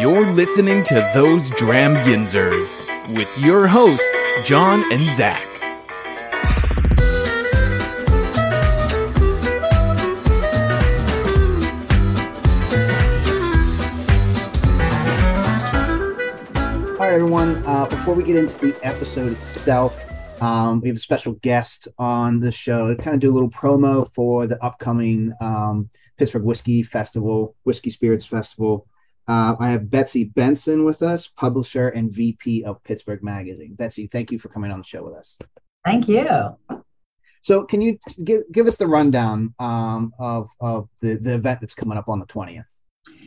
You're listening to Those Dram Yinzers with your hosts, John and Zach. All right, everyone. Uh, before we get into the episode itself, um, we have a special guest on the show to kind of do a little promo for the upcoming um, Pittsburgh Whiskey Festival, Whiskey Spirits Festival. Uh, I have Betsy Benson with us, publisher and VP of Pittsburgh Magazine. Betsy, thank you for coming on the show with us. Thank you. So, can you give give us the rundown um, of of the the event that's coming up on the twentieth?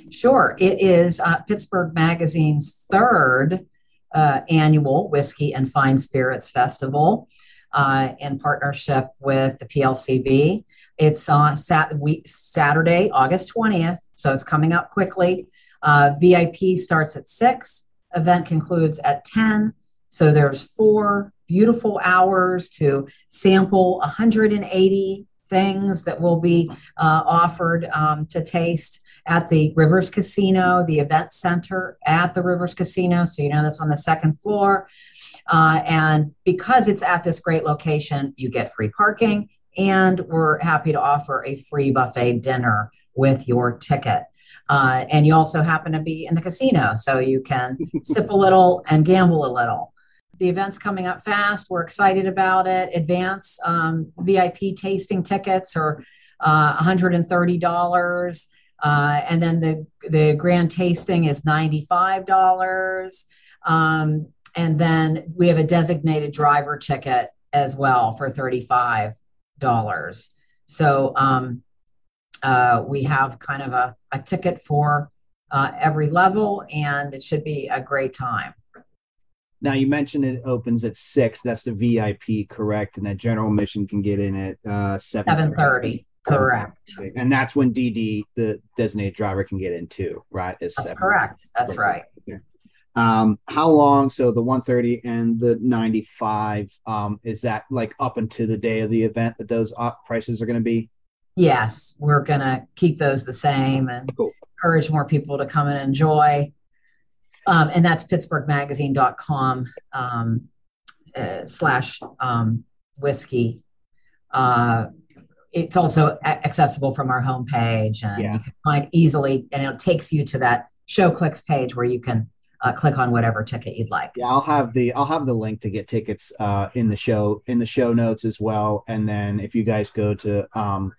Sure. It is uh, Pittsburgh Magazine's third uh, annual Whiskey and Fine Spirits Festival uh, in partnership with the PLCB. It's on sat- week, Saturday, August 20th, so it's coming up quickly. Uh, VIP starts at 6, event concludes at 10. So there's four beautiful hours to sample 180 things that will be uh, offered um, to taste at the Rivers Casino, the event center at the Rivers Casino. So, you know, that's on the second floor. Uh, and because it's at this great location, you get free parking, and we're happy to offer a free buffet dinner with your ticket. Uh, and you also happen to be in the casino, so you can sip a little and gamble a little. The event's coming up fast. We're excited about it. Advance um, VIP tasting tickets are uh, $130. Uh, and then the the grand tasting is ninety five dollars, um, and then we have a designated driver ticket as well for thirty five dollars. So um, uh, we have kind of a, a ticket for uh, every level, and it should be a great time. Now you mentioned it opens at six. That's the VIP, correct? And that general admission can get in at uh, seven thirty. Correct. And that's when DD, the designated driver, can get in too, right? Is that's correct. That's right. Okay. Um, how long? So the 130 and the 95, um, is that like up until the day of the event that those prices are going to be? Yes, we're going to keep those the same and cool. encourage more people to come and enjoy. Um, and that's pittsburghmagazine.com um, uh, slash um, whiskey. Uh, it's also accessible from our homepage and yeah. you can find easily and it takes you to that ShowClix page where you can uh, click on whatever ticket you'd like yeah i'll have the i'll have the link to get tickets uh, in the show in the show notes as well and then if you guys go to um,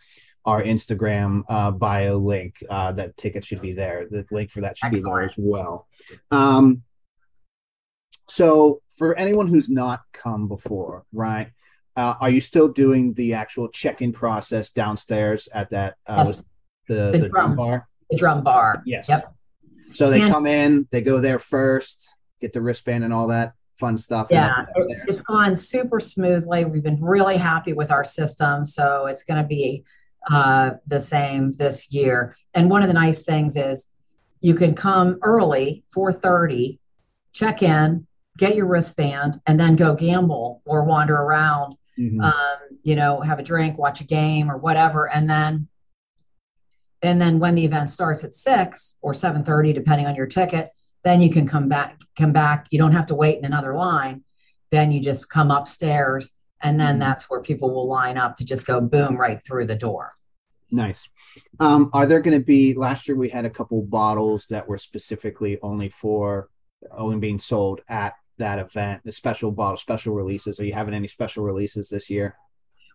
our instagram uh, bio link uh, that ticket should be there the link for that should Excellent. be there as well um, so for anyone who's not come before right uh, are you still doing the actual check-in process downstairs at that uh, yes. the, the, the drum, drum, bar? The drum bar. Yes. Yep. So they and, come in, they go there first, get the wristband and all that fun stuff. Yeah, it, it's gone super smoothly. We've been really happy with our system, so it's going to be uh, the same this year. And one of the nice things is you can come early, 4:30, check in, get your wristband, and then go gamble or wander around mm-hmm. um, you know, have a drink, watch a game or whatever. And then, and then when the event starts at six or 7.30, depending on your ticket, then you can come back, come back. You don't have to wait in another line. Then you just come upstairs and then mm-hmm. that's where people will line up to just go boom right through the door. Nice. Um, are there going to be? Last year we had a couple bottles that were specifically only for only being sold at that event, the special bottle, special releases? Are you having any special releases this year?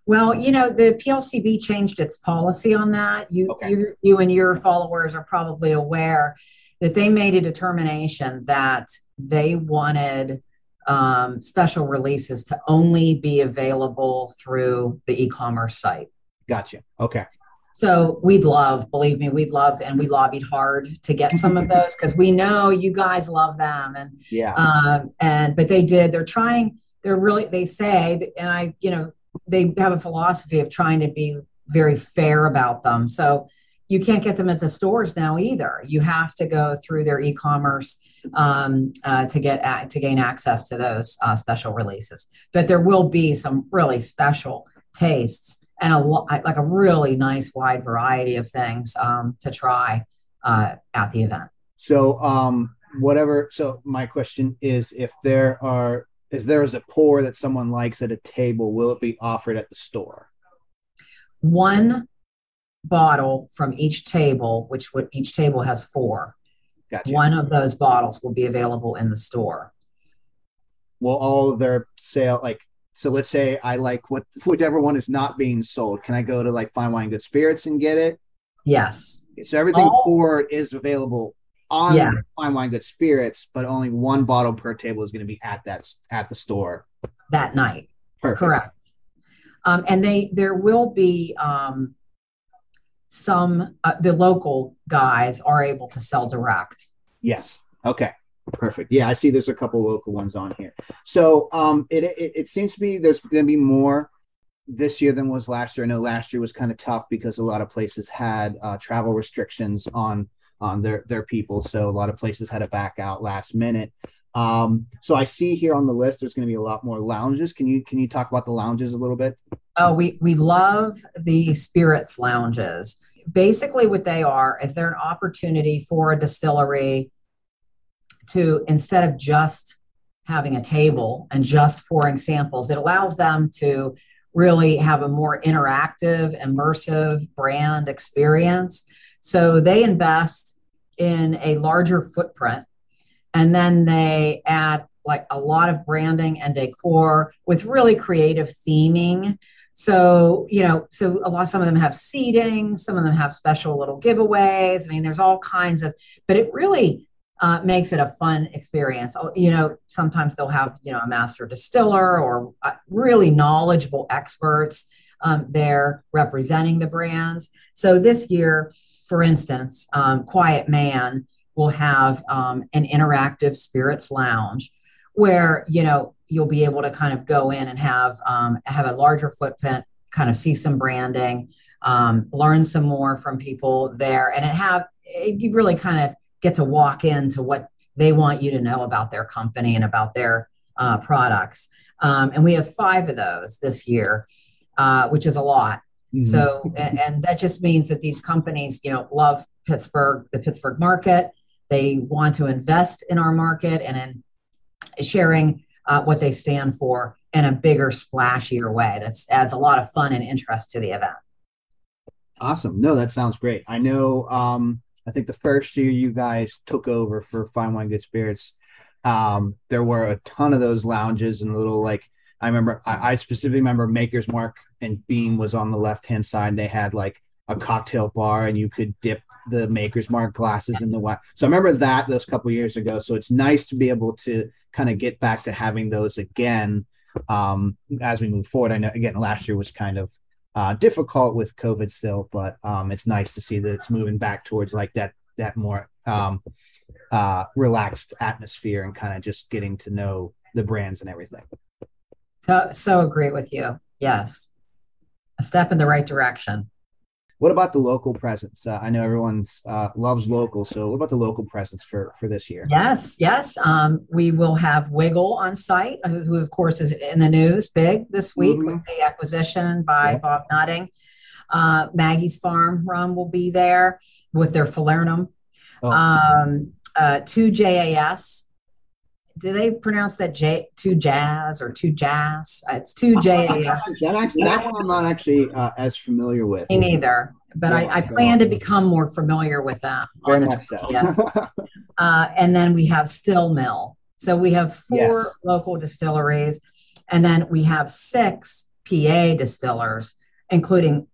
Well, you know, the PLCB changed its policy on that. You, okay. you, you and your followers are probably aware that they made a determination that they wanted um, special releases to only be available through the e-commerce site. Gotcha. Okay. So we'd love, believe me, we'd love, and we lobbied hard to get some of those because we know you guys love them, and yeah, um, and but they did. They're trying. They're really. They say, and I, you know, they have a philosophy of trying to be very fair about them. So you can't get them at the stores now either. You have to go through their e-commerce um, uh, to get to gain access to those uh, special releases. But there will be some really special tastes and a like a really nice wide variety of things um, to try uh, at the event. So, um, whatever. So, my question is, if there are, if there is a pour that someone likes at a table, will it be offered at the store? One bottle from each table, which would each table has four. Gotcha. One of those bottles will be available in the store. Will all of their sale like so? Let's say I like what whichever one is not being sold. Can I go to like Fine Wine Good Spirits and get it? Yes. So everything All- poured is available on Yeah. Fine Wine Good Spirits, but only one bottle per table is going to be at that at the store. That night. Perfect. Correct. Um, and they there will be um, some uh, the local guys are able to sell direct. Yes. Okay. Perfect. Yeah, I see. There's a couple local ones on here. So, um, it it, it seems to be there's going to be more this year than was last year. I know last year was kind of tough because a lot of places had uh, travel restrictions on on their their people, so a lot of places had to back out last minute. Um, so I see here on the list there's going to be a lot more lounges. Can you can you talk about the lounges a little bit? Oh, we we love the spirits lounges. Basically, what they are is they're an opportunity for a distillery to instead of just having a table and just pouring samples, it allows them to really have a more interactive, immersive brand experience. So they invest in a larger footprint and then they add like a lot of branding and decor with really creative theming. So you know so a lot some of them have seating some of them have special little giveaways. I mean there's all kinds of but it really uh, makes it a fun experience. Oh, you know sometimes they'll have you know a master distiller or uh, really knowledgeable experts um, there representing the brands. So this year for instance um, quiet man will have um, an interactive spirits lounge where you know you'll be able to kind of go in and have um, have a larger footprint kind of see some branding um, learn some more from people there and it have you really kind of get to walk into what they want you to know about their company and about their uh, products. Um, and we have five of those this year uh, which is a lot. So and, and that just means that these companies you know love pittsburgh the pittsburgh market they want to invest in our market and in sharing uh, what they stand for in a bigger, splashier way. That adds a lot of fun and interest to the event. Awesome. No, that sounds great. I know. Um, I think the first year you guys took over for Fine Wine Good Spirits, um, there were a ton of those lounges and little like I remember. I, I specifically remember Maker's Mark and Beam was on the left hand side. They had like a cocktail bar and you could dip the Maker's Mark glasses in the wine. So I remember that those couple years ago. So it's nice to be able to kind of get back to having those again um, as we move forward. I know again last year was kind of uh, difficult with COVID still, but um, it's nice to see that it's moving back towards like that that more um, uh, relaxed atmosphere and kind of just getting to know the brands and everything. So, so agree with you. Yes, a step in the right direction. What about the local presence? Uh, I know everyone uh, loves local, so what about the local presence for for this year? Yes, yes. Um, we will have Wigle on site, who, of course is in the news big this week Mhm. with the acquisition by Yeah. Bob Nutting. Uh, Maggie's Farm Rum will be there with their Falernum. Oh. Um, uh, two JAS. Do they pronounce that J two jazz or two jazz? Uh, it's two JAS. That actually, that one I'm not actually uh, as familiar with. Me neither, but I, I plan to become more familiar with that. Very much so. Uh, and then we have Still Mill. So we have four Yes. local distilleries, and then we have six PA distillers, including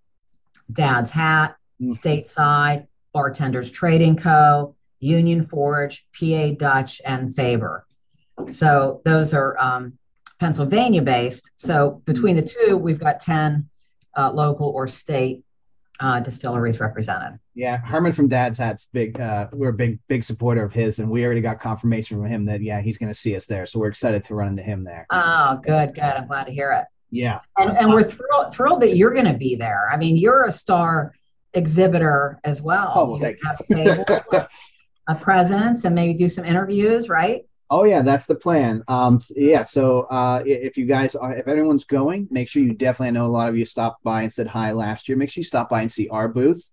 Dad's Hat, Mm. Stateside, Bartenders Trading Co., Union Forge, PA Dutch, and Faber. So those are um, Pennsylvania based. So between the two, we've got 10 uh, local or state uh, distilleries represented. Yeah, Herman from Dad's Hat's big. Uh, we're a big, big supporter of his, and we already got confirmation from him that yeah, he's going to see us there. So we're excited to run into him there. Oh, good, good. I'm glad to hear it. yeah, And, and we're thrilled, thrilled that you're going to be there. I mean, you're a star exhibitor as well. Oh, well, You thank have a table, a presence, and maybe do some interviews, right? Oh yeah, that's the plan. Um, yeah. So uh, if you guys, are, if anyone's going, make sure you definitely. I know a lot of you stopped by and said hi last year. Make sure you stop by and see our booth.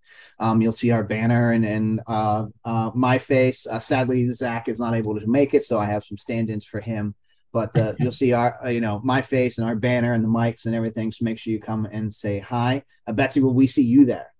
Um, you'll see our banner and and uh, uh, my face. Uh, sadly, Zach is not able to make it, so I have some stand-ins for him. But uh, you'll see our, uh, you know, my face and our banner and the mics and everything. So make sure you come and say hi. Uh, Betsy, will we see you there?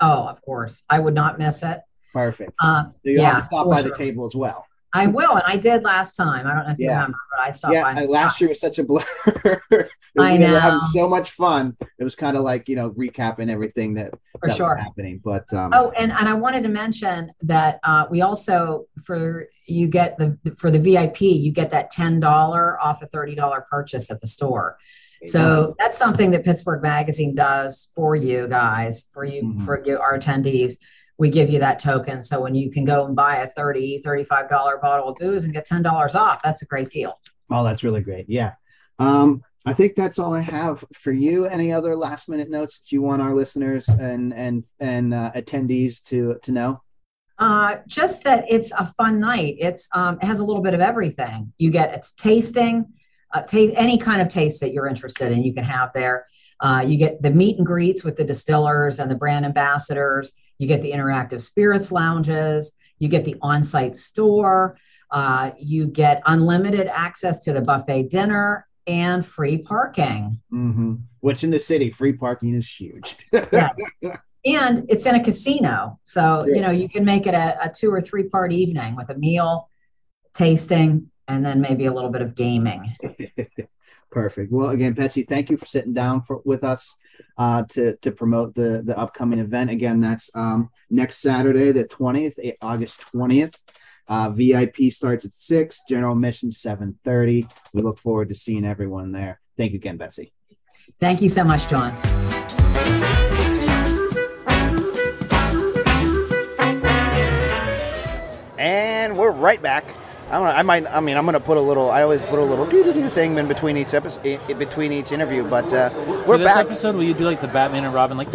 Oh, of course. I would not miss it. Perfect. Uh, So you yeah, have to stop by the table as well. I will, and I did last time. I don't know if you Yeah. remember, but I stopped yeah, by. last year was such a blur. I we were having so much fun. It was kind of like you know recapping everything that, for that sure. was happening. But um, Oh, and, and I wanted to mention that uh, we also for you get the for the VIP you get that ten dollar off a thirty dollar purchase at the store. So that's something that Pittsburgh Magazine does for you guys, for you Mhm. for you our attendees. We give you that token, so when you can go and buy a 30 35 dollar bottle of booze and get ten dollars off, that's a great deal. oh, that's really great. Yeah. Um, I think that's all I have for you. Any other last minute notes that you want our listeners and and and uh, attendees to to know? Uh, just that it's a fun night. It's um, it has a little bit of everything. You get it's tasting, uh, taste any kind of taste that you're interested in. You can have there. Uh, you get the meet and greets with the distillers and the brand ambassadors. You get the interactive spirits lounges. You get the on-site store. Uh, you get unlimited access to the buffet dinner and free parking. hmm Which in the city, free parking is huge. Yeah. and it's in a casino so Sure. you know you can make it a, a two or three part evening with a meal tasting and then maybe a little bit of gaming Perfect. Well, again, Betsy, thank you for sitting down for, with us uh, to to promote the the upcoming event. Again, that's um, next Saturday, the twentieth, August twentieth. Uh, VIP starts at six. General admission seven thirty. We look forward to seeing everyone there. Thank you again, Betsy. thank you so much john And we're right back. I, don't know, I might. I mean, I'm going to put a little. I always put a little doo doo doo thing in between each episode, in between each interview. But uh, For we're this back. episode, will you do like the Batman and Robin, like?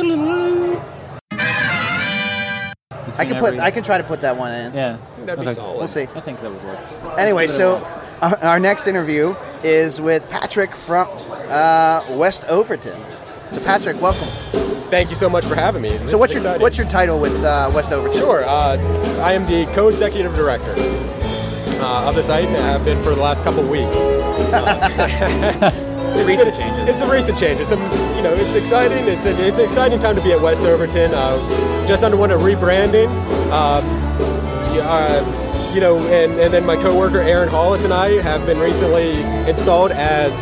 I can put. I can try to put that one in. Yeah. That'd be Okay. solid. We'll see. I think that would work. Anyway, Let's give it a so our, our next interview is with Patrick from uh, West Overton. So Patrick, welcome. Thank you so much for having me. This So what's your exciting. what's your title with uh, West Overton? Sure. Uh, I am the co-executive director uh, of the site and have been for the last couple weeks. The recent changes. It's a recent change. It's a, you know, it's exciting. It's, a, it's an exciting time to be at West Overton. Uh, just underwent a rebranding. Um, uh, you know, and, and then my coworker Aaron Hollis and I have been recently installed as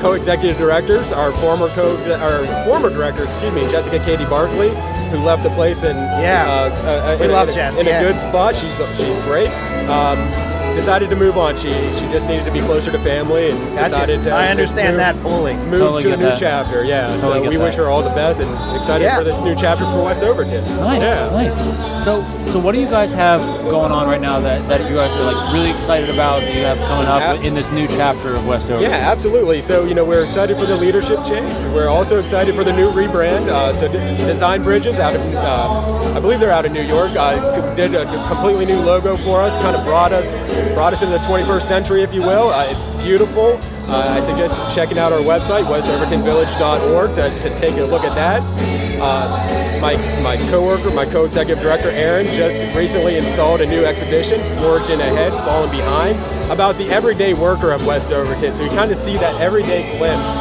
co-executive directors. Our former co, our former director, excuse me, Jessica Kadie-Barkley, who left the place in Yeah. uh, uh, We in, love in, a- Jess, in yeah. a good spot. She's she's great. Um, decided to move on. She she just needed to be closer to family and Gotcha. decided to I to understand move- that fully. Move Totally to a get new that. chapter, yeah. Totally so get we wish that. her all the best and excited Yeah. for this new chapter for West Overton. Nice, Yeah. nice. So, so what do you guys have going on right now that, that you guys are like really excited about that you have coming up Yeah. in this new chapter of West Overton? Yeah, absolutely. So, you know, we're excited for the leadership change. We're also excited for the new rebrand. Uh, so, D- Design Bridges out of, uh, I believe they're out of New York, uh, c- did a completely new logo for us, kind of brought us, brought us into the 21st century, if you will. Uh, it's beautiful. Uh, I suggest checking out our website, westovertonvillage.org, to, to take a look at that. Uh, my, my coworker, my co-executive director Aaron, just recently installed a new exhibition, Forging Ahead, Falling Behind, about the everyday worker of West Overton. So you kind of see that everyday glimpse,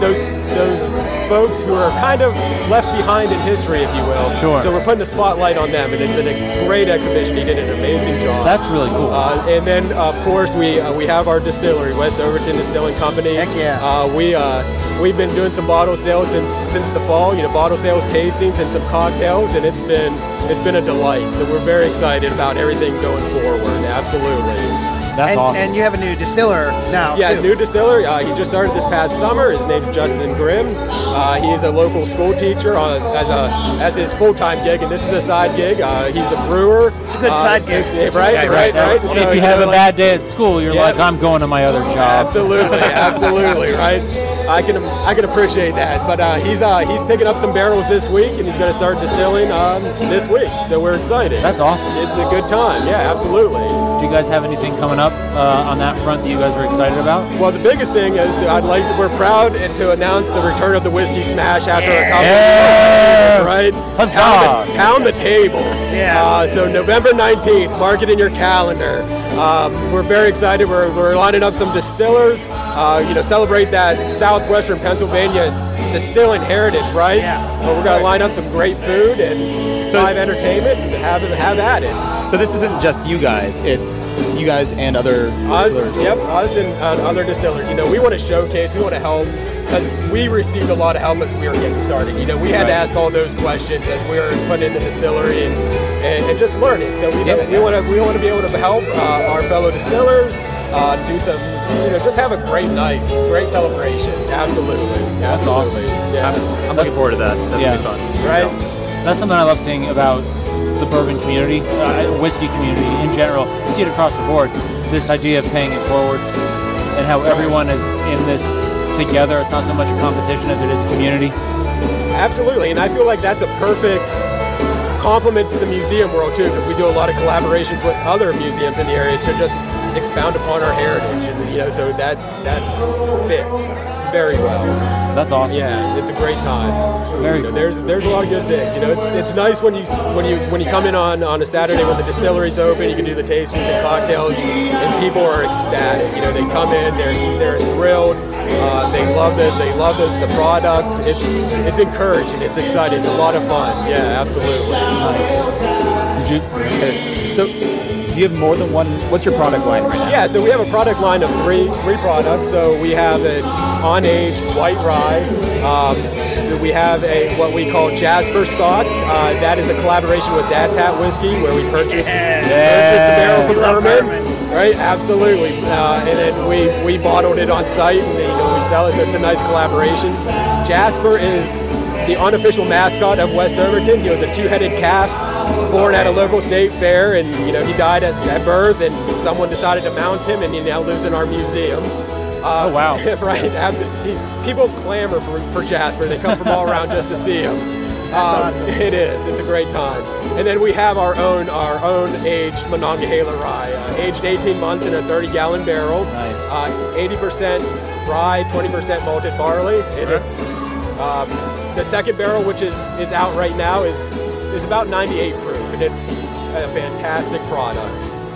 those those folks who are kind of left behind in history, if you will. Sure. So we're putting a spotlight on them, and it's a great exhibition. He did an amazing job. That's really cool. Uh, and then, of course, we uh, we have our distillery, West Overton Distilling Company. Heck yeah. Uh, we uh, we've been doing some bottle sales since since the fall. You know, bottle sales, tastings, and some cocktails, and it's been it's been a delight. So we're very excited about everything going forward. Absolutely. That's and, awesome. and you have a new distiller now. Yeah, too. new distiller. Uh, he just started this past summer. His name's Justin Grimm. Uh, he is a local school teacher on, as a as his full time gig, and this is a side gig. Uh, he's a brewer. It's a good side gig. right? Yeah, right, right. That's- So, if you know, have a like- bad day at school, you're Yeah. like, I'm going to my other job. Absolutely, absolutely, right. I can I can appreciate that. But uh, he's uh, he's picking up some barrels this week, and he's going to start distilling um, this week. So we're excited. That's awesome. It's a good time. Yeah, absolutely. Do you guys have anything coming up uh, on that front that you guys are excited about? Well, the biggest thing is I'd like we're proud to announce the return of the whiskey smash after a couple Yeah. of years, right? Huzzah. Pound the, pound the table. Yeah. Uh, so November 19th, mark it in your calendar. Um, we're very excited. We're, we're lining up some distillers. Uh, you know, celebrate that southwestern Pennsylvania distilling heritage, right? Yeah. So we're gonna line up some great food and live entertainment and have have at it. So this isn't just you guys; it's you guys and other. Us, distillers. yep, us and uh, other distillers. You know, we want to showcase, we want to help, because we received a lot of help as we were getting started. You know, we had to ask all those questions as we were putting in the distillery and, and, and just learning. So we, Yeah. we want to we want to be able to help uh, our fellow distillers uh, do some, you know, just have a great night, great celebration. Absolutely, That's awesome. Yeah. I'm, I'm looking forward to that. That's Yeah. gonna be fun. right. That's something I love seeing about the bourbon community, uh, whiskey community in general. You see it across the board. This idea of paying it forward and how everyone is in this together. It's not so much a competition as it is a community. Absolutely, and I feel like that's a perfect compliment to the museum world too, because we do a lot of collaborations with other museums in the area to just expound upon our heritage, and you know, so that that fits very well. That's awesome. Yeah, it's a great time. Very You know, there's there's a lot of good things. You know, it's, it's nice when you when you when you come in on, on a Saturday when the distillery's open, you can do the tastings and cocktails, and people are ecstatic. You know, they come in, they're they're thrilled. Uh, they love it. They love the, the product. It's it's encouraging. It's exciting. It's a lot of fun. Yeah, absolutely. Did you? Okay, So, do you have more than one? What's your product line right now? Yeah, so we have a product line of three three products. So we have an unaged white rye. Um, we have a what we call Jasper stock. Uh, that is a collaboration with Dad's Hat Whiskey, where we purchased, purchased the barrel from Love Herman. Herman. Right, absolutely. Uh, and then we, we bottled it on site, and you know, we sell it. So it's a nice collaboration. Jasper is the unofficial mascot of West Overton. He was a two-headed calf born at a local state fair, and you know he died at, at birth, and someone decided to mount him, and he now lives in our museum. Uh, Oh, wow. right, absolutely. People clamor for, for Jasper. They come from all around just to see him. That's awesome. It is. It's a great time. And then we have our own our own aged Monongahela rye, uh, aged 18 months in a 30 gallon barrel. Nice. Uh, 80% rye, 20% malted barley. And it's, um, the second barrel, which is, is out right now, is is about 98 proof, and it's a fantastic product.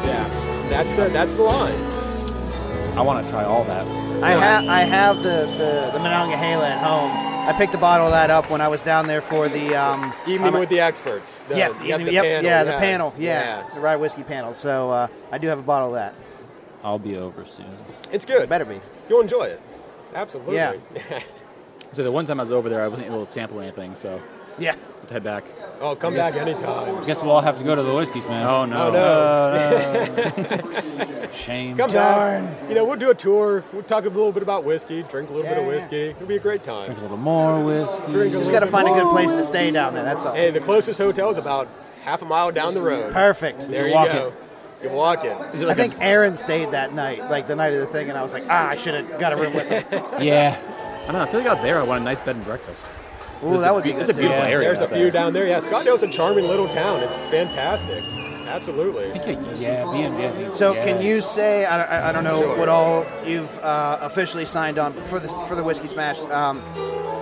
Yeah, that's the that's the line. I want to try all that. I have I have the, the, the Monongahela at home. I picked a bottle of that up when I was down there for the um, Evening um, with the experts. The, yes, yep, the, the yep, panel, yeah, the panel, yeah, yeah. the rye whiskey panel. So uh, I do have a bottle of that. I'll be over soon. It's good. Better be. You'll enjoy it. Absolutely. Yeah. So the one time I was over there, I wasn't able to sample anything, so Yeah. let's head back. oh, come back anytime. I guess we'll all have to go to the whiskeys, man. Oh no! Oh no. Shame. Come Darn. back. You know, we'll do a tour. We'll talk a little bit about whiskey, drink a little bit of whiskey. It'll be a great time. Drink a little more whiskey. Drink a Just got to find a good place to stay down there. That's all. And the closest hotel is about half a mile down the road. Perfect. There can you go. You can walk it. Is it I like think Aaron stayed that night, like the night of the thing, and I was like, ah, I should have got a room with him. Yeah. I don't know. I feel like out there, I want a nice bed and breakfast. Ooh, It's that would be be- It's a beautiful Yeah, area. There's a out few there. down there. Yeah, Scottdale's a charming little town. It's fantastic. Absolutely. I think you- yeah, BNB. So, yeah. can you say I, I, I don't know Sure. what all you've uh, officially signed on for the for the whiskey smash? Um,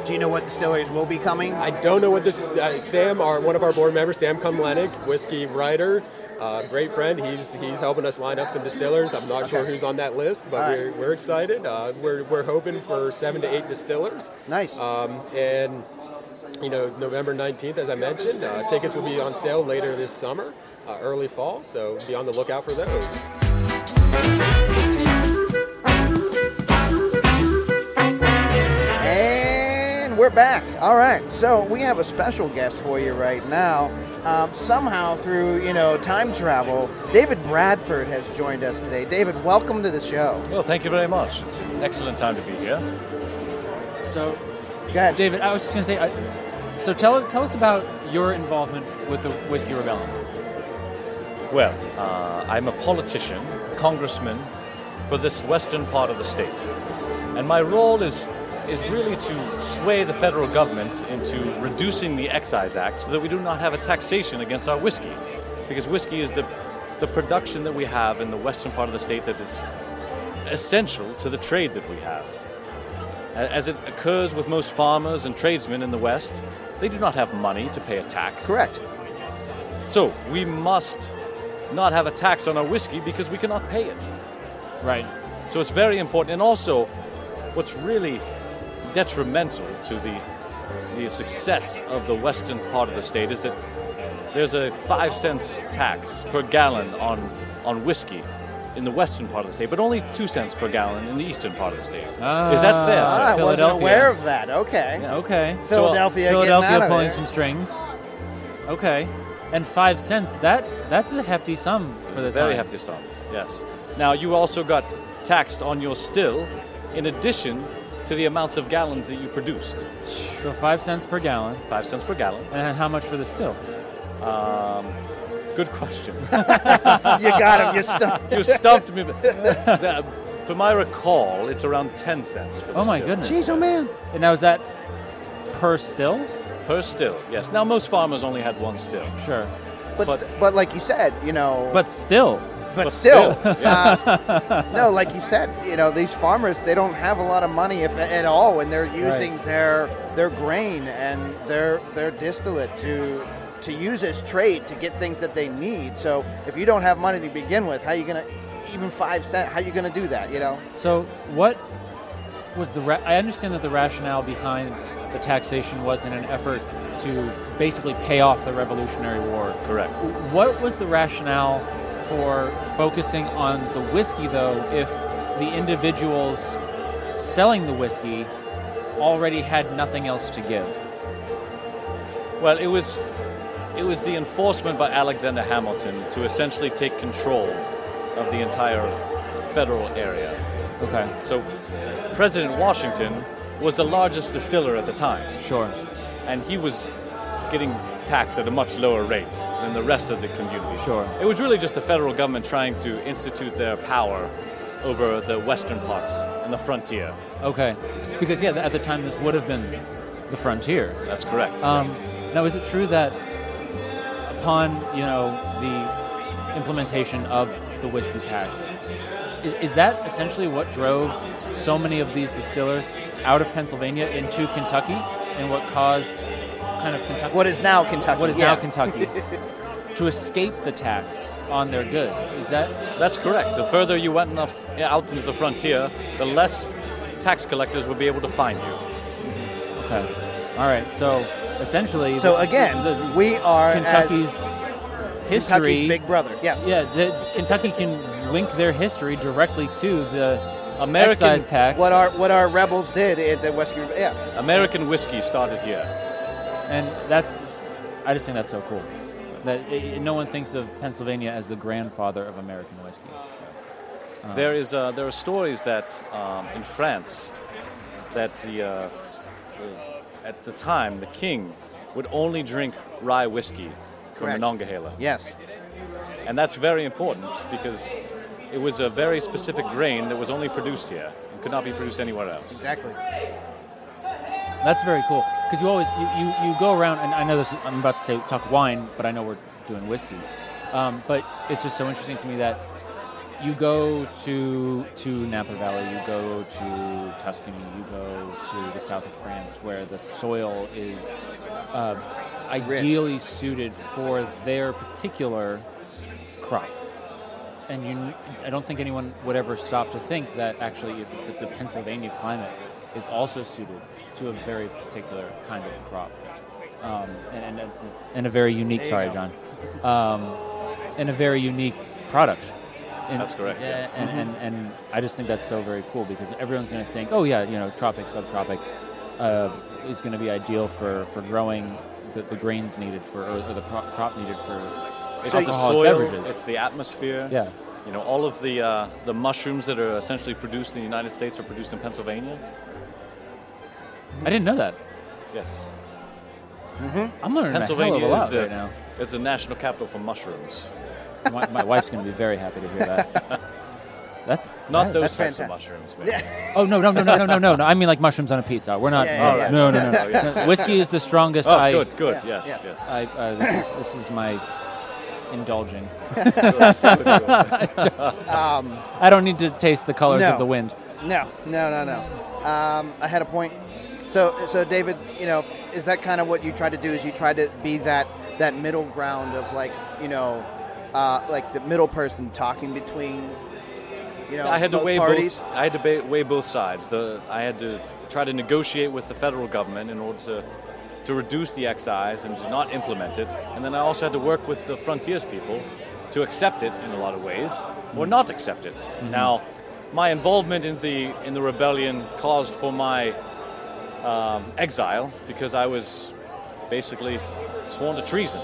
do you know what distilleries will be coming? I don't know what this. Uh, Sam, our one of our board members, Sam Komlenic, whiskey writer, uh, great friend. He's he's helping us line up some distillers. I'm not sure who's on that list, but All right. we're, we're excited. Uh, we're we're hoping for seven to eight distillers. Nice. Um, and you know, November 19th, as I mentioned, uh, tickets will be on sale later this summer, uh, early fall. So be on the lookout for those. And we're back. All right. So we have a special guest for you right now. Um, somehow through you know time travel, David Bradford has joined us today. David, welcome to the show. Well, thank you very much. It's an excellent time to be here. So, Go ahead. David, I was just gonna say. I, so tell tell us about your involvement with the Whiskey Rebellion. Well, uh, I'm a politician, congressman for this western part of the state. And my role is is really to sway the federal government into reducing the Excise Act so that we do not have a taxation against our whiskey. Because whiskey is the, the production that we have in the western part of the state that is essential to the trade that we have. As it occurs with most farmers and tradesmen in the West, they do not have money to pay a tax. Correct. So we must not have a tax on our whiskey because we cannot pay it. Right. So it's very important. And also, what's really detrimental to the the success of the western part of the state is that there's a five cents tax per gallon on on whiskey in the western part of the state, but only two cents per gallon in the eastern part of the state. is that fair? Ah, sir? I wasn't Philadelphia. aware of that. Okay. Okay. Philadelphia, Philadelphia getting out of pulling there. some strings. Okay. And five cents. That that's a hefty sum for It's the a very time. hefty sum. Yes. Now you also got taxed on your still, in addition to the amounts of gallons that you produced. So five cents per gallon. Five cents per gallon. And how much for the still? Um, good question. You got him. You stumped. you stumped me. That- For my recall, it's around 10 cents. For the Oh my still. goodness. Jeez, oh man. And now is that per still? Per still, yes. Now, most farmers only had one still. Sure. But, But- st- but like you said, you know. But still. but but still, still, yes. uh, no, like you said, you know, these farmers they don't have a lot of money if at all when they're using their their grain and their their distillate to to use as trade to get things that they need. So if you don't have money to begin with, how are you gonna even five cent? How are you gonna do that? You know? So what was the? Ra- I understand that the rationale behind the taxation was in an effort to basically pay off the Revolutionary War. Correct. What was the rationale for focusing on the whiskey, though, if the individuals selling the whiskey already had nothing else to give? Well, it was it was the enforcement by Alexander Hamilton to essentially take control of the entire federal area. Okay, So, President Washington was the largest distiller at the time, sure. and he was getting taxed at a much lower rate than the rest of the community. Sure. It was really just the federal government trying to institute their power over the western parts and the frontier. Okay, because yeah, at the time this would have been the frontier. That's correct. Um, now, is it true that upon you know the implementation of the whiskey tax, is, is that essentially what drove so many of these distillers out of Pennsylvania into Kentucky, and what caused kind of Kentucky? What is now Kentucky? what is yeah. now Kentucky to escape the tax on their goods? Is that That's correct. The further you went enough out into the frontier, the less tax collectors would be able to find you. okay? All right, so essentially, So the- again, the- we are Kentucky's as history. Kentucky's big brother. Yes. Yeah, the, Kentucky can link their history directly to the American excise tax. What our what our rebels did at the Western yeah. American whiskey started here. and that's I just think that's so cool. That i no one thinks of Pennsylvania as the grandfather of American whiskey. There is uh, there are stories that um, in France that the, uh, the at the time the king would only drink rye whiskey from Correct. Monongahela, Yes. and that's very important because it was a very specific grain that was only produced here and could not be produced anywhere else. Exactly. That's very cool because you always you, you, you go around and I know this I'm about to say talk wine, but I know we're doing whiskey. Um, but it's just so interesting to me that you go to to Napa Valley, you go to Tuscany, you go to the south of France, where the soil is uh, ideally suited for their particular crop. And you, I don't think anyone would ever stop to think that actually that the Pennsylvania climate is also suited to a very particular kind of crop, um, and, and, and a very unique. Sorry, John. Um, and a very unique product. And- That's correct, yeah, yes. And, and, and I just think that's so very cool because everyone's going to think, oh yeah, you know, tropic, subtropic uh, is going to be ideal for, for growing the, the grains needed for or, the crop, crop needed for It's the alcoholic soil, beverages. it's the atmosphere. yeah. You know, all of the uh, the mushrooms that are essentially produced in the United States are produced in Pennsylvania. I didn't know that. Yes. I'm learning a hell of Pennsylvania a lot is the right now. it's the national capital for mushrooms. My, my wife's going to be very happy to hear that. That's Not that- those That's types fantastic. of mushrooms. Yeah. Oh no no no no no no no! no. I mean like mushrooms on a pizza. We're not. Yeah, yeah, yeah. No no no no. yes. No, Whiskey is the strongest. Oh, I, good, good. Yeah, Yes, yes. I uh, this, is, this is my indulging. Um, I don't need to taste the colors No. of the wind. No, no, no, no. Um, I had a point. So, so David, you know, is that kind of what you try to do? Is you try to be that that middle ground of like, you know, uh, like the middle person talking between, you know, I had to both weigh parties. both. I had to weigh both sides. The I had to try to negotiate with the federal government in order to to reduce the excise and to not implement it. And then I also had to work with the frontiers people to accept it in a lot of ways or not accept it. Now, my involvement in the in the rebellion caused for my um, exile because I was basically sworn to treason.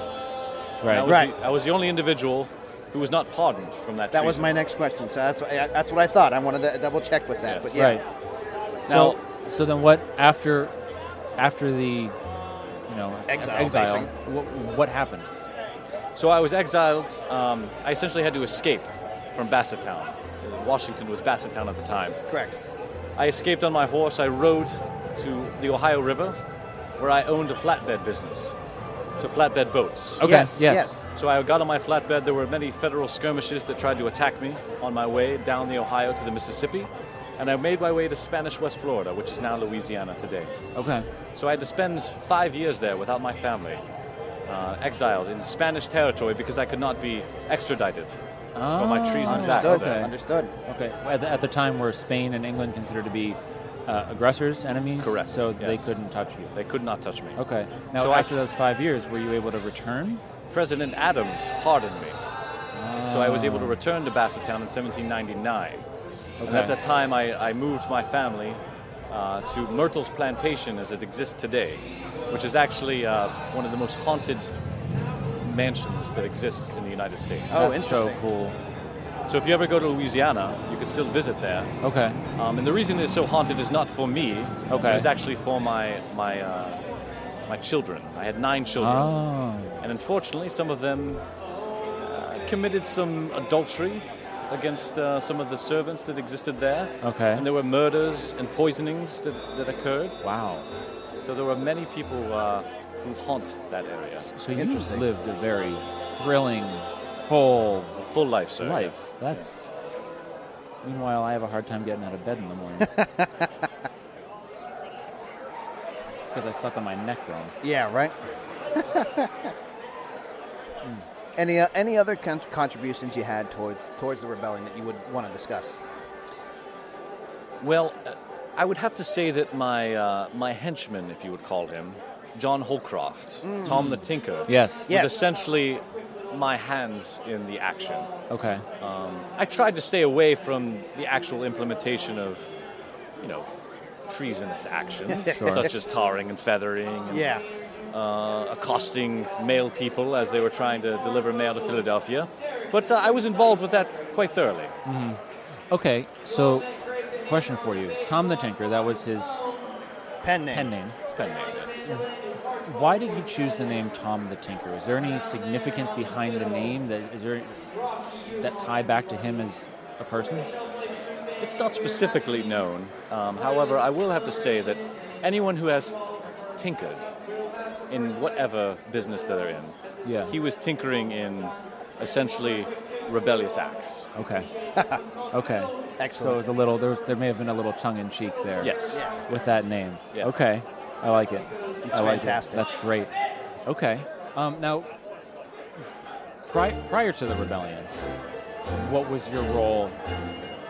And I Right. was Right. The, I was the only individual who was not pardoned from that. That was my next question. So that's what, that's what I thought. I wanted to double check with that. Yes. But yeah, Right. Now- so so then what after after the you know Exile, exile what, what happened? So I was exiled. Um, I essentially had to escape from Bassettown. Washington was Bassettown at the time. correct. I escaped on my horse. I rode to the Ohio River, where I owned a flatbed business. So flatbed boats. Okay. Yes, yes. yes. So I got on my flatbed. There were many federal skirmishes that tried to attack me on my way down the Ohio to the Mississippi. And I made my way to Spanish West Florida, which is now Louisiana today. Okay. So I had to spend five years there without my family, uh, exiled in Spanish territory because I could not be extradited for my treasonous acts Understood. there. Understood. Okay. At the, at the time were Spain and England considered to be uh, aggressors, enemies? Correct, So they couldn't touch you. They could not touch me. Okay. Now So I- after those five years, were you able to return? President Adams pardoned me. So I was able to return to Bassettown in 1799. And at that time, I, I moved my family uh, to Myrtle's Plantation as it exists today, which is actually uh, one of the most haunted mansions that exists in the United States. Oh, That's so cool. So if you ever go to Louisiana, you can still visit there. Okay. Um, and the reason it's so haunted is not for me. Okay. It's actually for my my uh, my children. I had nine children, Oh. and unfortunately, some of them uh, committed some adultery against uh, some of the servants that existed there. Okay. And there were murders and poisonings that, that occurred. Wow. So there were many people uh, who haunt that area. So you Interesting. lived a very thrilling, full A full life, sir. life. yes. That's. Meanwhile, I have a hard time getting out of bed in the morning. Because I slept on my neck wrong. Yeah, right. any uh, any other con- contributions you had towards towards the rebellion that you would want to discuss? Well, uh, I would have to say that my uh, my henchman, if you would call him, John Holcroft, Tom the Tinker, Yes. was Yes. essentially my hands in the action. Okay. I tried to stay away from the actual implementation of, you know, treasonous actions, Sure. such as tarring and feathering, and Yeah. uh, accosting male people as they were trying to deliver mail to Philadelphia. But uh, I was involved with that quite thoroughly. Okay. So, question for you: Tom the Tinker. That was his Pen name. pen name. It's pen. Why did he choose the name Tom the Tinker? Is there any significance behind the name? That is there that tie back to him as a person? It's not specifically known. Um, however, I will have to say that anyone who has tinkered in whatever business that they're in, Yeah. he was tinkering in essentially rebellious acts. Okay. okay. Excellent. So it was a little. There was. There may have been a little tongue in cheek there. Yes. With that name. Yes. Okay. I like it. I like fantastic. It. That's great. Okay. Um, now, pri- prior to the rebellion, what was your role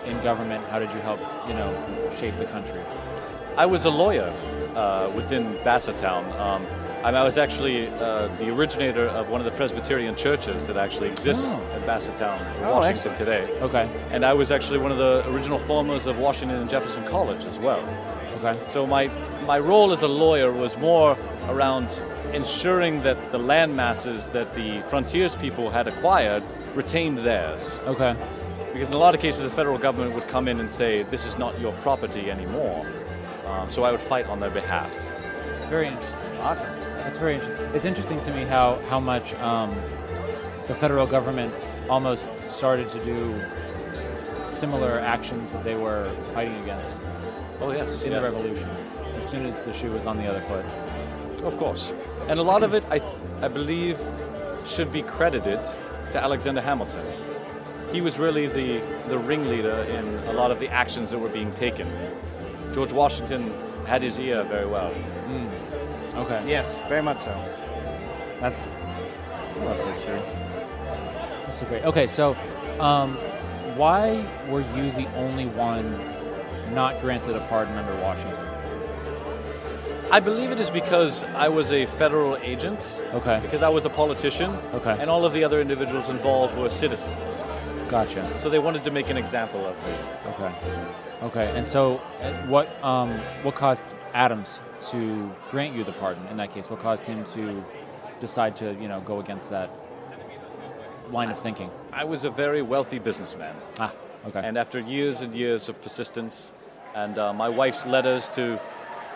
in government? How did you help? You know, shape the country. I was a lawyer uh, within Bassettown. Um, I was actually uh, the originator of one of the Presbyterian churches that actually exists Oh. in Bassettown, Oh, Washington today. Okay. And I was actually one of the original formers of Washington and Jefferson College as well. Okay. So my my role as a lawyer was more around ensuring that the land masses that the frontiers people had acquired retained theirs. Okay. Because in a lot of cases, the federal government would come in and say, "This is not your property anymore." Um, so I would fight on their behalf. Very interesting. Awesome. That's very interesting. It's interesting to me how how much um, the federal government almost started to do similar actions that they were fighting against Oh yes, in yes. the revolution. As soon as the shoe was on the other foot. Of course. And a lot of it, I, I believe, should be credited to Alexander Hamilton. He was really the, the ringleader in a lot of the actions that were being taken. George Washington had his ear very well. Okay. Yes, very much so. That's I love history. That's so great. Okay, so um, why were you the only one not granted a pardon under Washington? I believe it is because I was a federal agent, Okay. because I was a politician, Okay. and all of the other individuals involved were citizens. Gotcha. So they wanted to make an example of me. Okay. Okay. And so, what um, what caused Adams to grant you the pardon in that case? What caused him to decide to you know go against that line of thinking? I was a very wealthy businessman. Ah. Okay. And after years and years of persistence, and uh, my wife's letters to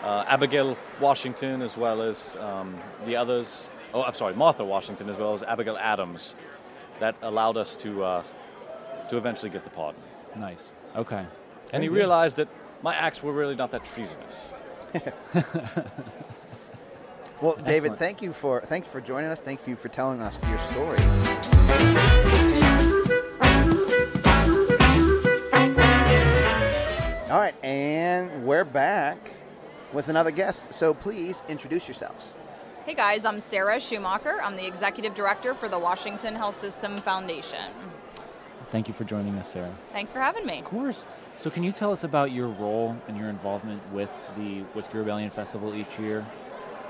uh, Abigail Washington, as well as um, the others, oh, I'm sorry, Martha Washington, as well as Abigail Adams, that allowed us to, uh, to eventually get the pardon. nice. Okay. And he good. realized that my acts were really not that treasonous. Well, David, Excellent. thank you for thank you for joining us. Thank you for telling us your story. All right, and we're back with another guest. So please introduce yourselves. Hey guys, I'm Sarah Schumacher. I'm the executive director for the Washington Health System Foundation. Thank you for joining us, Sarah. Thanks for having me. Of course. So, can you tell us about your role and your involvement with the Whiskey Rebellion Festival each year?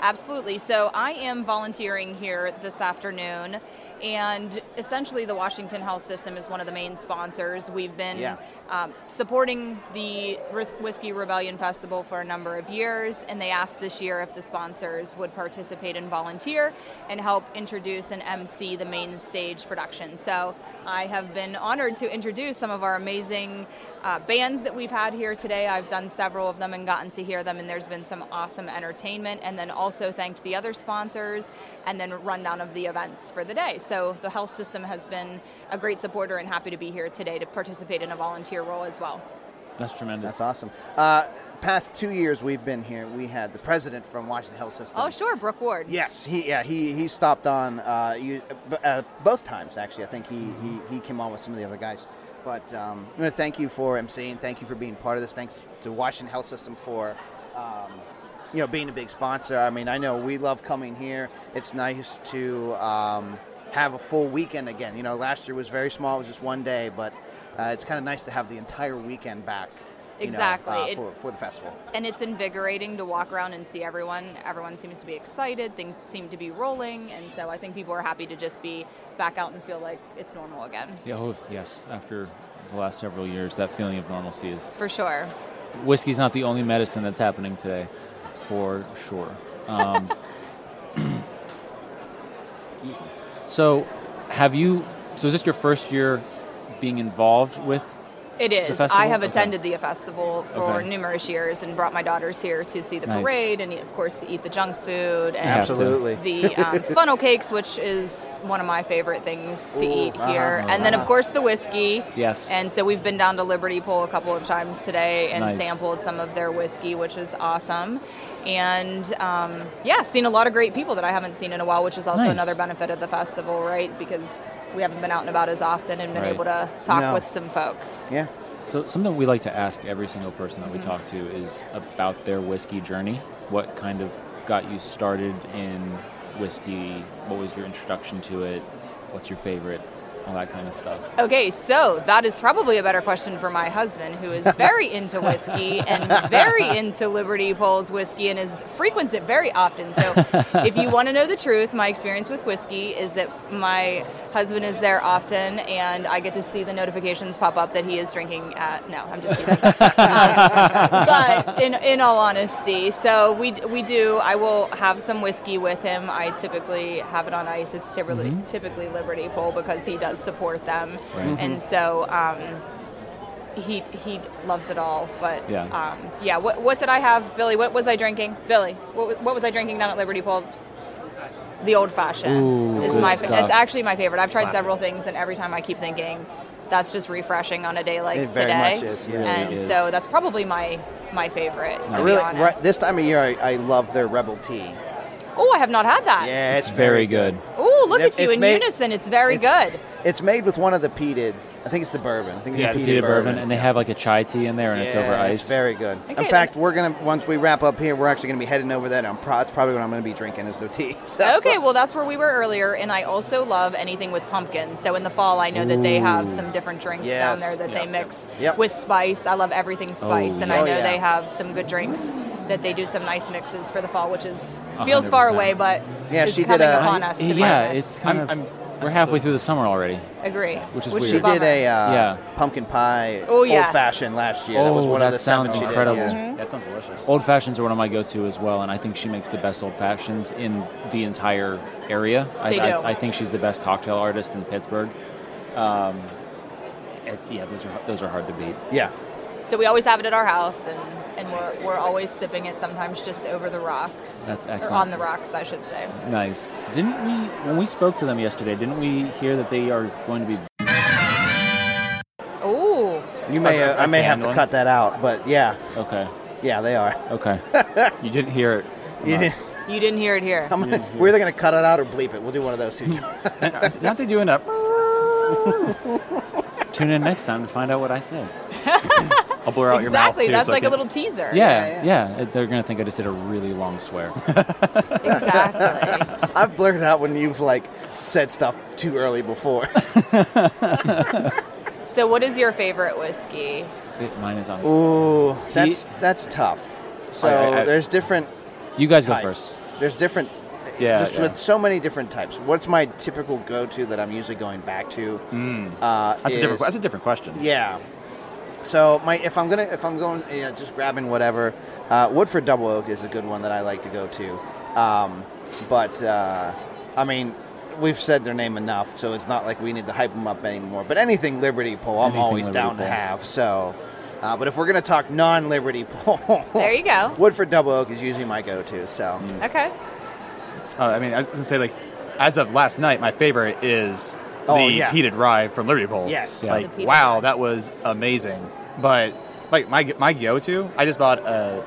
Absolutely. So I am volunteering here this afternoon, and essentially the Washington Health System is one of the main sponsors. We've been Yeah. um, supporting the Whiskey Rebellion Festival for a number of years, and they asked this year if the sponsors would participate and volunteer and help introduce and MC the main stage production. So I have been honored to introduce some of our amazing uh, bands that we've had here today. I've done several of them and gotten to hear them, and there's been some awesome entertainment. And then also thanked the other sponsors, and then rundown of the events for the day. So the health system has been a great supporter, and happy to be here today to participate in a volunteer role as well. That's tremendous. That's awesome. Uh, past two years we've been here, we had the president from Washington Health System. Oh, sure, Brook Ward. Yes, he yeah he he stopped on uh, you, uh, both times actually. I think he, he, he came on with some of the other guys. But um, I'm going to thank you for emceeing. Thank you for being part of this. Thanks to Washington Health System for um, you know being a big sponsor. I mean, I know we love coming here. It's nice to um, have a full weekend again. You know, last year was very small. It was just one day, but uh, it's kind of nice to have the entire weekend back. you know, Exactly. uh, It- for, for the festival. And it's invigorating to walk around and see everyone. Everyone seems to be excited. Things seem to be rolling, and so I think people are happy to just be back out and feel like it's normal again. Yeah, oh, yes. After the last several years, that feeling of normalcy is. For sure. Whiskey's not the only medicine that's happening today, for sure. Um, excuse me. So, have you? So, is this your first year being involved with? It is. I have Okay. attended the festival for Okay. numerous years and brought my daughters here to see the Nice. parade and, of course, eat the junk food and. Absolutely. the um, funnel cakes, which is one of my favorite things to Ooh, eat uh-huh, here. And then, of uh-huh. course, the whiskey. Yes. And so we've been down to Liberty Pole a couple of times today and Nice. sampled some of their whiskey, which is awesome. And um, yeah, seen a lot of great people that I haven't seen in a while, which is also Nice. another benefit of the festival, right? Because we haven't been out and about as often and been Right. able to talk No. with some folks. Yeah. So, something we like to ask every single person that we Mm-hmm. talk to is about their whiskey journey. What kind of got you started in whiskey? What was your introduction to it? What's your favorite? All that kind of stuff. Okay, so that is probably a better question for my husband, who is very into whiskey and very into Liberty Pole's whiskey and is frequents it very often. So, if you want to know the truth, my experience with whiskey is that my husband is there often, and I get to see the notifications pop up that he is drinking. At, no, I'm just teasing. Um, but in in all honesty, so we we do. I will have some whiskey with him. I typically have it on ice. It's typically typically Liberty Pole because he does support them, Right. and so. Um, he, he loves it all, but Yeah. um, yeah. What, what did I have, Billy? What was I drinking, Billy? What, was- what was I drinking down at Liberty Pole? The old fashioned Ooh, is my. stuff. It's actually my favorite. I've tried several things, and every time I keep thinking that's just refreshing on a day like It very today. much is, yeah. and It so that's probably my my favorite. To I be really, honest. right, this time of year, I, I love their Rebel tea. Oh, I have not had that. Yeah, It's very good. Oh, look It's at you in made- unison. It's very it's- good. It's made with one of the peated. I think it's the bourbon. I think it's Yeah, the the peated, peated bourbon, and they have like a chai tea in there, and it's over Yeah, ice. It's very good. Okay, in fact, we're gonna once we wrap up here, we're actually gonna be heading over there. And I'm pro- it's probably what I'm gonna be drinking is the tea. So. Okay, well, that's where we were earlier, and I also love anything with pumpkin. So in the fall, I know that they have some different drinks Yes. down there that they mix Yep. with spice. I love everything oh, spice, and I Oh, know yeah. they have some good drinks that they do some nice mixes for the fall, which is feels far 100%. away, but Yeah, is she did coming a- upon us. To yeah, honest. it's kind I'm- of. I'm- we're halfway through the summer already. agree. which is Which weird. She did a uh, Yeah. pumpkin pie Oh, yes. old fashioned last year. that was Oh, one of that the sounds seven she did, incredible. yeah. That sounds delicious. Old fashions are one of my go-to as well, and I think she makes the best old fashions in the entire area. They I, do. I, I think she's the best cocktail artist in Pittsburgh. Um, it's yeah, those are those are hard to beat. Yeah. So we always have it at our house, and, and we're, we're always sipping it. Sometimes just over the rocks. That's Or excellent. on the rocks, I should say. Nice. Didn't we when we spoke to them yesterday? Didn't we hear that they are going to be? Oh, You may uh, I may have to Handling. cut that out, but yeah, Okay. yeah, they are. Okay. You didn't hear it. from You us. you didn't hear it here. I'm gonna, we're either gonna cut it out or bleep it. We'll do one of those two. Not they doing up. Tune in next time to find out what I said. I'll blur out your mouth Exactly. That's so I like a little teaser. Yeah, yeah. It- They're gonna think I just did a really long swear. Exactly. I've blurted out when you've like said stuff too early before. so, what is your favorite whiskey? It- Mine is on. Ooh, that's that's tough. So I- I- there's different You guys go first. There's different. Yeah, just yeah. with so many different types. What's my typical go-to that I'm usually going back to? Uh, That's a different. That's a different question. Yeah. So my if I'm gonna if I'm going you know just grabbing whatever, uh, Woodford Double Oak is a good one that I like to go to. Um, but uh, I mean, we've said their name enough, so it's not like we need to hype them up anymore. But anything Liberty Pole, I'm Anything always Liberty down to have. So. Uh, but if we're gonna talk non-Liberty Pole, There you go. Woodford Double Oak is usually my go-to. So Okay. Uh, I mean, I was gonna say like, as of last night, my favorite is the Oh, yeah. peated rye from Liberty Pole. Yes. Yeah. Like, wow, that was amazing. But like my my go-to, I just bought uh,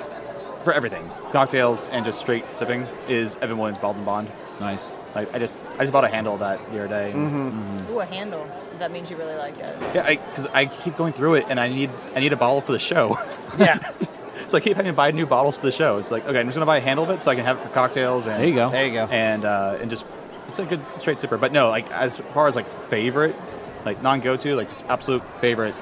for everything, cocktails and just straight sipping is Evan Williams Bottled in Bond. Nice. Like I just I just bought a handle of that the other day. Mm-hmm. Ooh, a handle. That means you really like it. Yeah, because I, keep going through it, and I need I need a bottle for the show. yeah, so I keep having to buy new bottles for the show. It's like okay, I'm just gonna buy a handle of it so I can have it for cocktails. And There you go. there you go. and uh, and just it's a good straight sipper. But no, like as far as like favorite, like non go to, like just absolute favorite.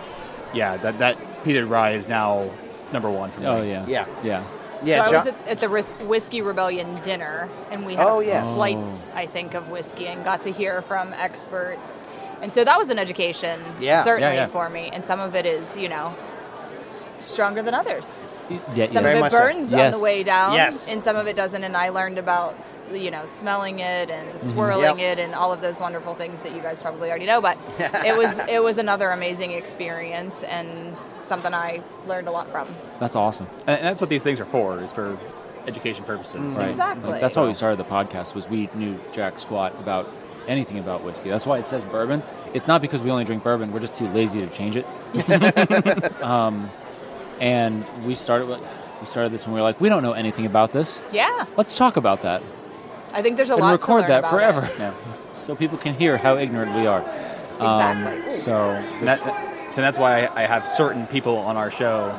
Yeah, that that peated rye is now number one for me. Oh yeah. Yeah. Yeah. yeah. so I was at, at the Whis- Whiskey Rebellion dinner, and we had Oh, yes. flights, I think, of whiskey, and got to hear from experts. And so that was an education, Yeah. certainly Yeah, yeah. for me. And some of it is, you know, s- stronger than others. Yeah. Some Very of it much so. burns on the way down, Yes. and some of it doesn't. And I learned about, you know, smelling it and Mm-hmm. swirling Yep. it, and all of those wonderful things that you guys probably already know. But it was it was another amazing experience and something I learned a lot from. That's awesome. and, and that's what these things are for. Is for education purposes. Right. Exactly. Like, that's why we started the podcast. Was we knew jack squat about anything about whiskey. That's why it says bourbon. It's not because we only drink bourbon. We're just too lazy to change it. um, and we started. We started this and we were like, we don't know anything about this. Yeah, Let's talk about that I think there's a and lot record to learn that about forever, it. Yeah. so people can hear how ignorant we are. Exactly. Um, so And that, so that's why I, I have certain people on our show,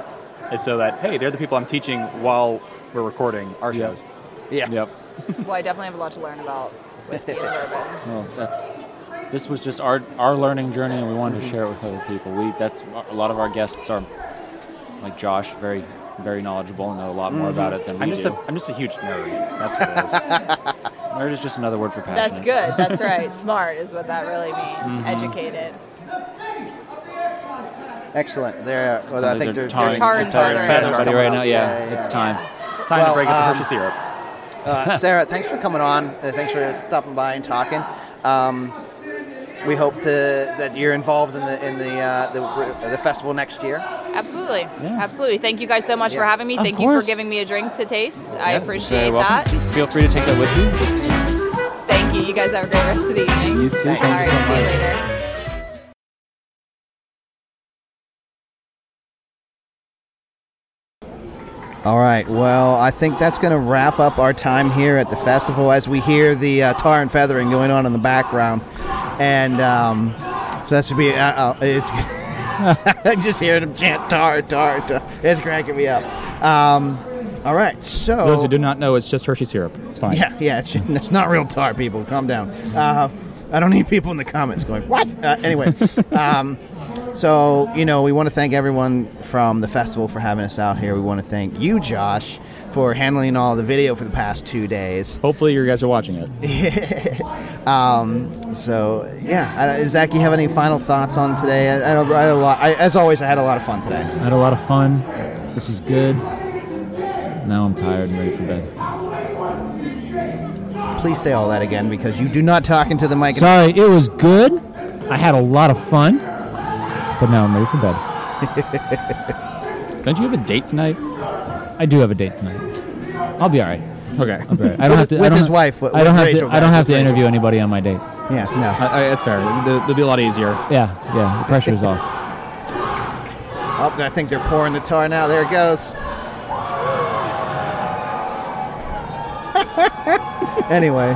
is so that hey, they're the people I'm teaching while we're recording our Yeah. shows. yeah. Yep. Well, I definitely have a lot to learn about whiskey and bourbon. Well, that's this was just our our learning journey, and we wanted to share it with other people. We that's a lot of our guests are like Josh, very very knowledgeable and know a lot more about it than we I'm just do. a I'm just a huge nerd. That's what it is. Nerd is just another word for passionate. That's good. That's right. Smart is what that really means. Mm-hmm. Educated. Excellent. They're, well, I think they're, tarring, tarring they're tarring feathers. everybody coming right up. now. Yeah, Yeah, yeah, it's yeah. time. Time Well, to break up um, to Hershey syrup. Uh, Sarah, thanks for coming on. Uh, thanks for stopping by and talking. Um, we hope to, that you're involved in the in the uh, the, the festival next year. Absolutely. Yeah. Absolutely. Thank you guys so much yeah. for having me. Of Thank course. you for giving me a drink to taste. Yeah, I appreciate that. Feel free to take that with you. Thank you. You guys have a great rest of the evening. You too. Thank All right. So see you later. All right. Well, I think that's going to wrap up our time here at the festival as we hear the uh, tar and feathering going on in the background, and um, so that should be. Uh, uh, it's. just hearing them chant tar, tar, tar. It's cracking me up. Um, all right. So those who do not know, it's just Hershey syrup. It's fine. Yeah, yeah, it's, it's not real tar, people. Calm down. Uh, I don't need people in the comments going, what? Uh, anyway, um, so, you know, we want to thank everyone from the festival for having us out here. We want to thank you, Josh, for handling all the video for the past two days. Hopefully, you guys are watching it. Um, so, yeah. I, Zach, you have any final thoughts on today? I, I, I had a lot, I, as always, I had a lot of fun today. I had a lot of fun. This is good. Now I'm tired and ready for bed. Please say all that again because you do not talk into the mic. Sorry, it was good. I had a lot of fun, but now I'm ready for bed. Don't you have a date tonight? I do have a date tonight. I'll be all right. Okay. I'll be all right. I don't have to. I With don't his ha- wife, with- I don't with have Rachel, to. I don't guys, have to with interview anybody on my date. Yeah, no. I, I, that's fair. They'll, they'll be a lot easier. Yeah, yeah. The pressure is off. Oh, I think they're pouring the tar now. There it goes. anyway,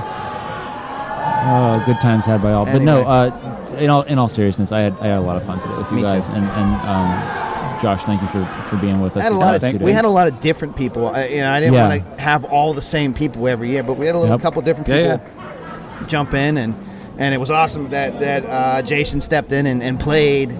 Oh, good times had by all. But no, Anyway. uh, in all in all seriousness, I had I had a lot of fun today with you Me too. guys, and and um, Josh, thank you for, for being with us. Had a lot of we had a lot of different people. I, you know, I didn't Yeah. want to have all the same people every year, but we had a little Yep. couple different Yeah, people jump in, and and it was awesome that that uh, Jason stepped in and, and played.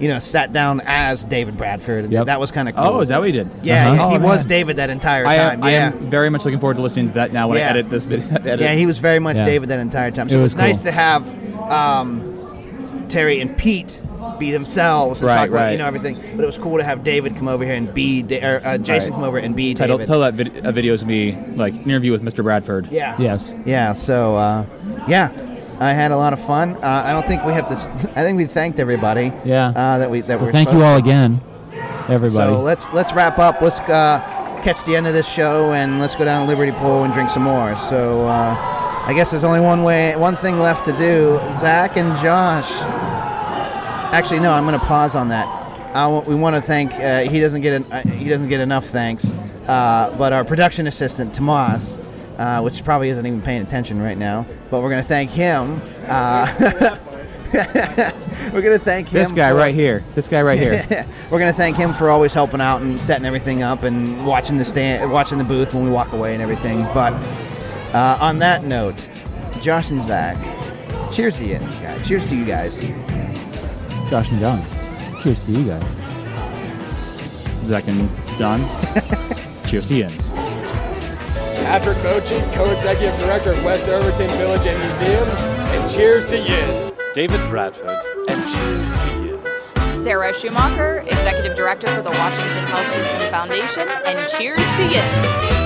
You know, sat down as David Bradford. Yep. That was kind of cool. Oh, is that what he did? Yeah, Uh-huh. yeah, he Oh, was man. David that entire I time. am, I yeah. am very much looking forward to listening to that now when Yeah. I edit this video. edit. Yeah, he was very much Yeah. David that entire time. So It it was was, nice to have um, Terry and Pete be themselves and Right, talk about right. you know everything. But it was cool to have David come over here and be Da- or, uh, Jason Right. come over and be Title, David. tell that vid- a video to me like interview with Mr. Bradford. yeah, Yes. yeah. So uh, yeah, I had a lot of fun. Uh, I don't think we have to. I think we thanked everybody. Yeah. Uh, that we that Well, we're thank you all to. again, everybody. So let's let's wrap up. Let's uh, catch the end of this show and let's go down to Liberty Pole and drink some more. So uh, I guess there's only one way, one thing left to do. Zach and Josh. Actually, no. I'm going to pause on that. I w- we want to thank. Uh, he doesn't get an, uh, he doesn't get enough thanks, uh, but our production assistant Tomas. Uh, which probably isn't even paying attention right now, but we're going to thank him. Uh, we're going to thank him. This guy for- right here. This guy right here. we're gonna thank him for always helping out and setting everything up and watching the stand, watching the booth when we walk away and everything. But uh, on that note, Josh and Zach, cheers to you guys. Cheers to you guys. Josh and John, cheers to you guys. Zach and John. Cheers to Jens. Patrick Mochi, co-executive director of West Overton Village and Museum, and cheers to Yin. David Bradford, and cheers to Yins. Sarah Schumacher, Executive Director for the Washington Health System Foundation, and cheers to you.